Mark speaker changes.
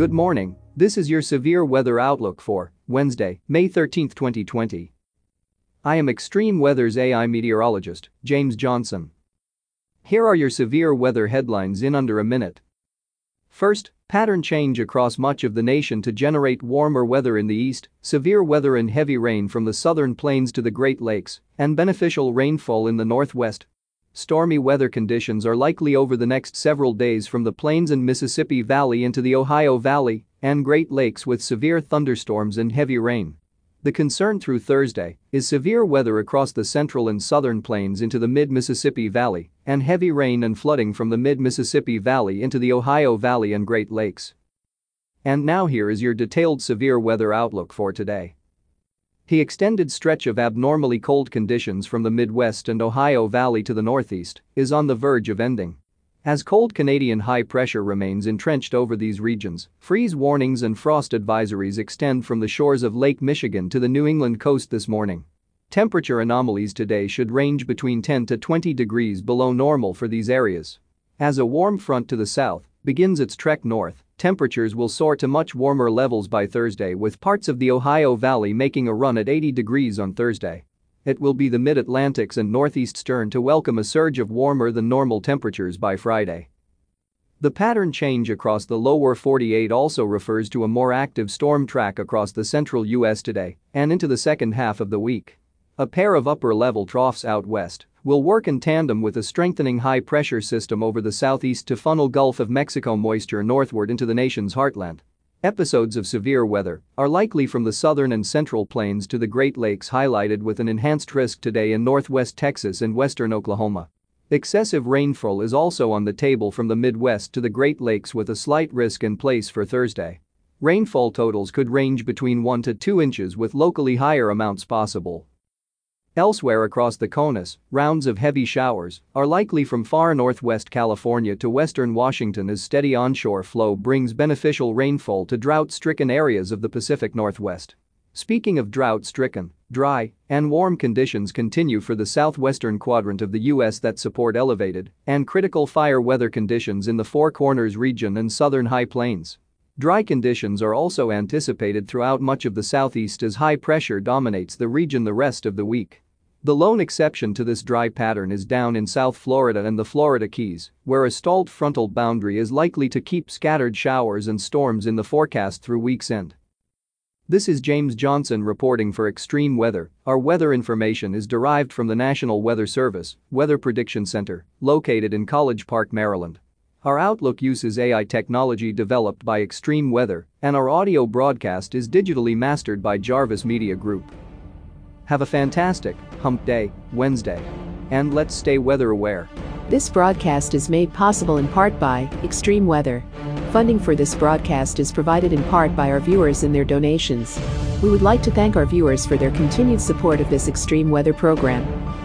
Speaker 1: Good morning, this is your severe weather outlook for Wednesday, May 13, 2020. I am Extreme Weather's AI meteorologist, James Johnson. Here are your severe weather headlines in under a minute. First, pattern change across much of the nation to generate warmer weather in the east, severe weather and heavy rain from the southern plains to the Great Lakes, and beneficial rainfall in the northwest. Stormy weather conditions are likely over the next several days from the plains and Mississippi Valley into the Ohio Valley and Great Lakes with severe thunderstorms and heavy rain. The concern through Thursday is severe weather across the central and southern plains into the mid-Mississippi Valley and heavy rain and flooding from the mid-Mississippi Valley into the Ohio Valley and Great Lakes. And now here is your detailed severe weather outlook for today. The extended stretch of abnormally cold conditions from the Midwest and Ohio Valley to the Northeast is on the verge of ending. As cold Canadian high pressure remains entrenched over these regions, freeze warnings and frost advisories extend from the shores of Lake Michigan to the New England coast this morning. Temperature anomalies today should range between 10 to 20 degrees below normal for these areas. As a warm front to the south begins its trek north, temperatures will soar to much warmer levels by Thursday with parts of the Ohio Valley making a run at 80 degrees on Thursday. It will be the mid-Atlantic's and northeast's turn to welcome a surge of warmer than normal temperatures by Friday. The pattern change across the lower 48 also refers to a more active storm track across the central U.S. today and into the second half of the week. A pair of upper-level troughs out west will work in tandem with a strengthening high-pressure system over the southeast to funnel Gulf of Mexico moisture northward into the nation's heartland. Episodes of severe weather are likely from the southern and central plains to the Great Lakes highlighted with an enhanced risk today in northwest Texas and western Oklahoma. Excessive rainfall is also on the table from the Midwest to the Great Lakes with a slight risk in place for Thursday. Rainfall totals could range between 1 to 2 inches with locally higher amounts possible. Elsewhere across the CONUS, rounds of heavy showers are likely from far northwest California to western Washington as steady onshore flow brings beneficial rainfall to drought-stricken areas of the Pacific Northwest. Speaking of drought-stricken, dry and warm conditions continue for the southwestern quadrant of the U.S. that support elevated and critical fire weather conditions in the Four Corners region and southern high plains. Dry conditions are also anticipated throughout much of the southeast as high pressure dominates the region the rest of the week. The lone exception to this dry pattern is down in South Florida and the Florida Keys, where a stalled frontal boundary is likely to keep scattered showers and storms in the forecast through week's end. This is James Johnson reporting for Extreme Weather. Our weather information is derived from the National Weather Service Weather Prediction Center, located in College Park, Maryland. Our Outlook uses AI technology developed by Extreme Weather, and our audio broadcast is digitally mastered by Jarvis Media Group. Have a fantastic hump day, Wednesday. And let's stay weather aware.
Speaker 2: This broadcast is made possible in part by Extreme Weather. Funding for this broadcast is provided in part by our viewers and their donations. We would like to thank our viewers for their continued support of this extreme weather program.